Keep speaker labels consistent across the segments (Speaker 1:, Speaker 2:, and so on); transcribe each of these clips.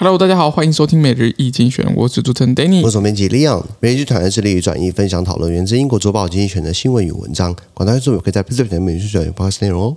Speaker 1: Hello，大家好，欢迎收听每日一精选，我是主持人 Danny，
Speaker 2: 我是总编辑 Leon。每日一经济学人致力于转译、分享、讨论源自英国《周报》经济选的新闻与文章。广大听众可以在 p a c e b o o k 上面搜索 p o d c a s 内容哦。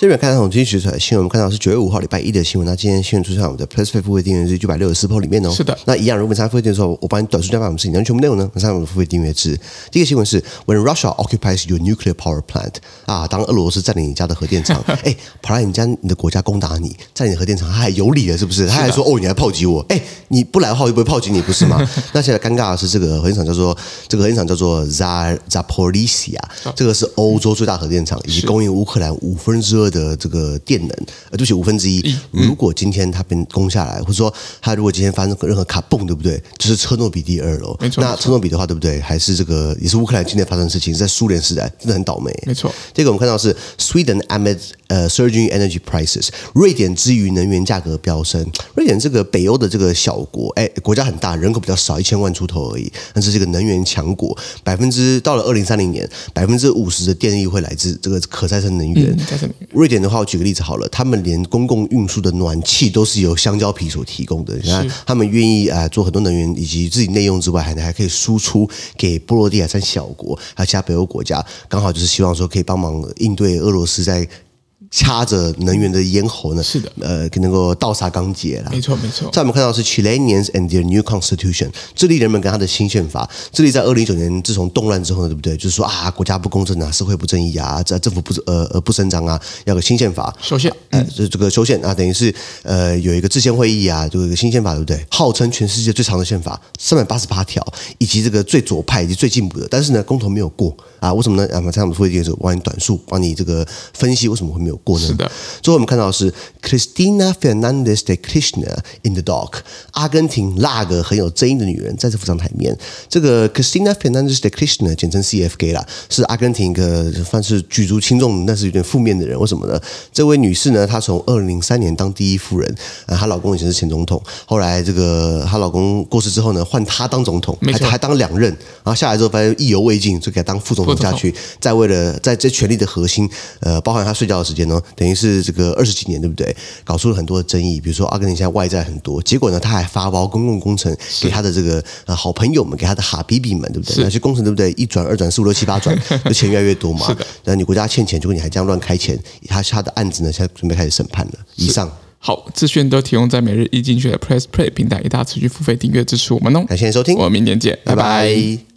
Speaker 2: 这边看到从经济学出来的新闻，我们看到是九月五号礼拜一的新闻。那今天新闻出现在我们的 PressPlay 付费订阅制九百六十四 PO 里面哦。
Speaker 1: 是的。
Speaker 2: 那一样，如果参加付费订阅的时候，我帮你短时间把我们事情，全部内容呢，上我们的付费订阅制。第一个新闻是：When Russia occupies your nuclear power plant，啊，当俄罗斯占领你家的核电厂，哎，跑来你家你的国家攻打你，占领核电厂，他还有理了是不是？他还说哦，你还炮击我，哎，你不来的话，我就不会炮击你，不是吗？那现在尴尬的是，这个核电厂叫做这个核电厂叫做 Zar Zaporizhzhia，这个是欧洲最大核电厂，以及供应乌克兰五分之二的这个。电能，呃，对不起，五分之一。如果今天它被攻下来，或者说它如果今天发生任何卡蹦，对不对？就是车诺比第二楼。没错。那车诺比的话，对不对？还是这个也是乌克兰今天发生的事情，是在苏联时代，真的很倒霉。
Speaker 1: 没错。
Speaker 2: 这个我们看到是 Sweden amid 呃 surging energy prices，瑞典之于能源价格飙升。瑞典这个北欧的这个小国，哎，国家很大，人口比较少，一千万出头而已，但是这个能源强国，百分之到了二零三零年，百分之五十的电力会来自这个可再生能源。嗯、瑞典的话，我举个例子。好了，他们连公共运输的暖气都是由香蕉皮所提供的。你看，他们愿意啊做很多能源，以及自己内用之外，还还可以输出给波罗的海三小国，还有其他北欧国家，刚好就是希望说可以帮忙应对俄罗斯在。掐着能源的咽喉呢？是的，呃，能够盗杀钢铁了。
Speaker 1: 没错，没错。
Speaker 2: 在我们看到是 Chileans and their new constitution，智利人们跟他的新宪法。智利在二零一九年自从动乱之后呢，对不对？就是说啊，国家不公正啊，社会不正义啊，这政府不呃呃不伸张啊，要个新宪法
Speaker 1: 修宪。
Speaker 2: 呃，这这个修宪啊，等于是呃有一个制宪会议啊，就有一个新宪法，对不对？号称全世界最长的宪法，三百八十八条，以及这个最左派以及最进步的，但是呢，公投没有过啊？为什么呢？啊，这样子会议的时候，我帮你短述，帮你这个分析为什么会没有过呢？
Speaker 1: 是的。
Speaker 2: 最后我们看到的是 Cristina Fernandez de Kirchner in the dock，阿根廷那个很有争议的女人再次浮上台面。这个 Cristina Fernandez de Kirchner 简称 CFK 啦，是阿根廷一个算是举足轻重，但是有点负面的人。为什么呢？这位女士呢，她从二零零三年当第一夫人，啊，她老公以前是前总统，后来这个她老公过世之后呢，换她当总统，还还当两任，然后下来之后发现意犹未尽，就给她当副总统下去，再为了在这权力的核心，呃，包含她睡觉的时间呢，等于是。这个二十几年，对不对？搞出了很多的争议，比如说阿根廷现在外债很多，结果呢，他还发包公共工程给他的这个呃好朋友们，给他的哈比比们，对不对？那些工程对不对？一转二转四五六七八转，就钱越来越多嘛。那你国家欠钱，结果你还这样乱开钱，他他的案子呢，现在准备开始审判了。以上
Speaker 1: 好资讯都提供在每日一经济学人的 Press Play 平台，大家持续付费订阅支持我们哦。
Speaker 2: 感谢收听，
Speaker 1: 我们明天见，拜拜。拜拜。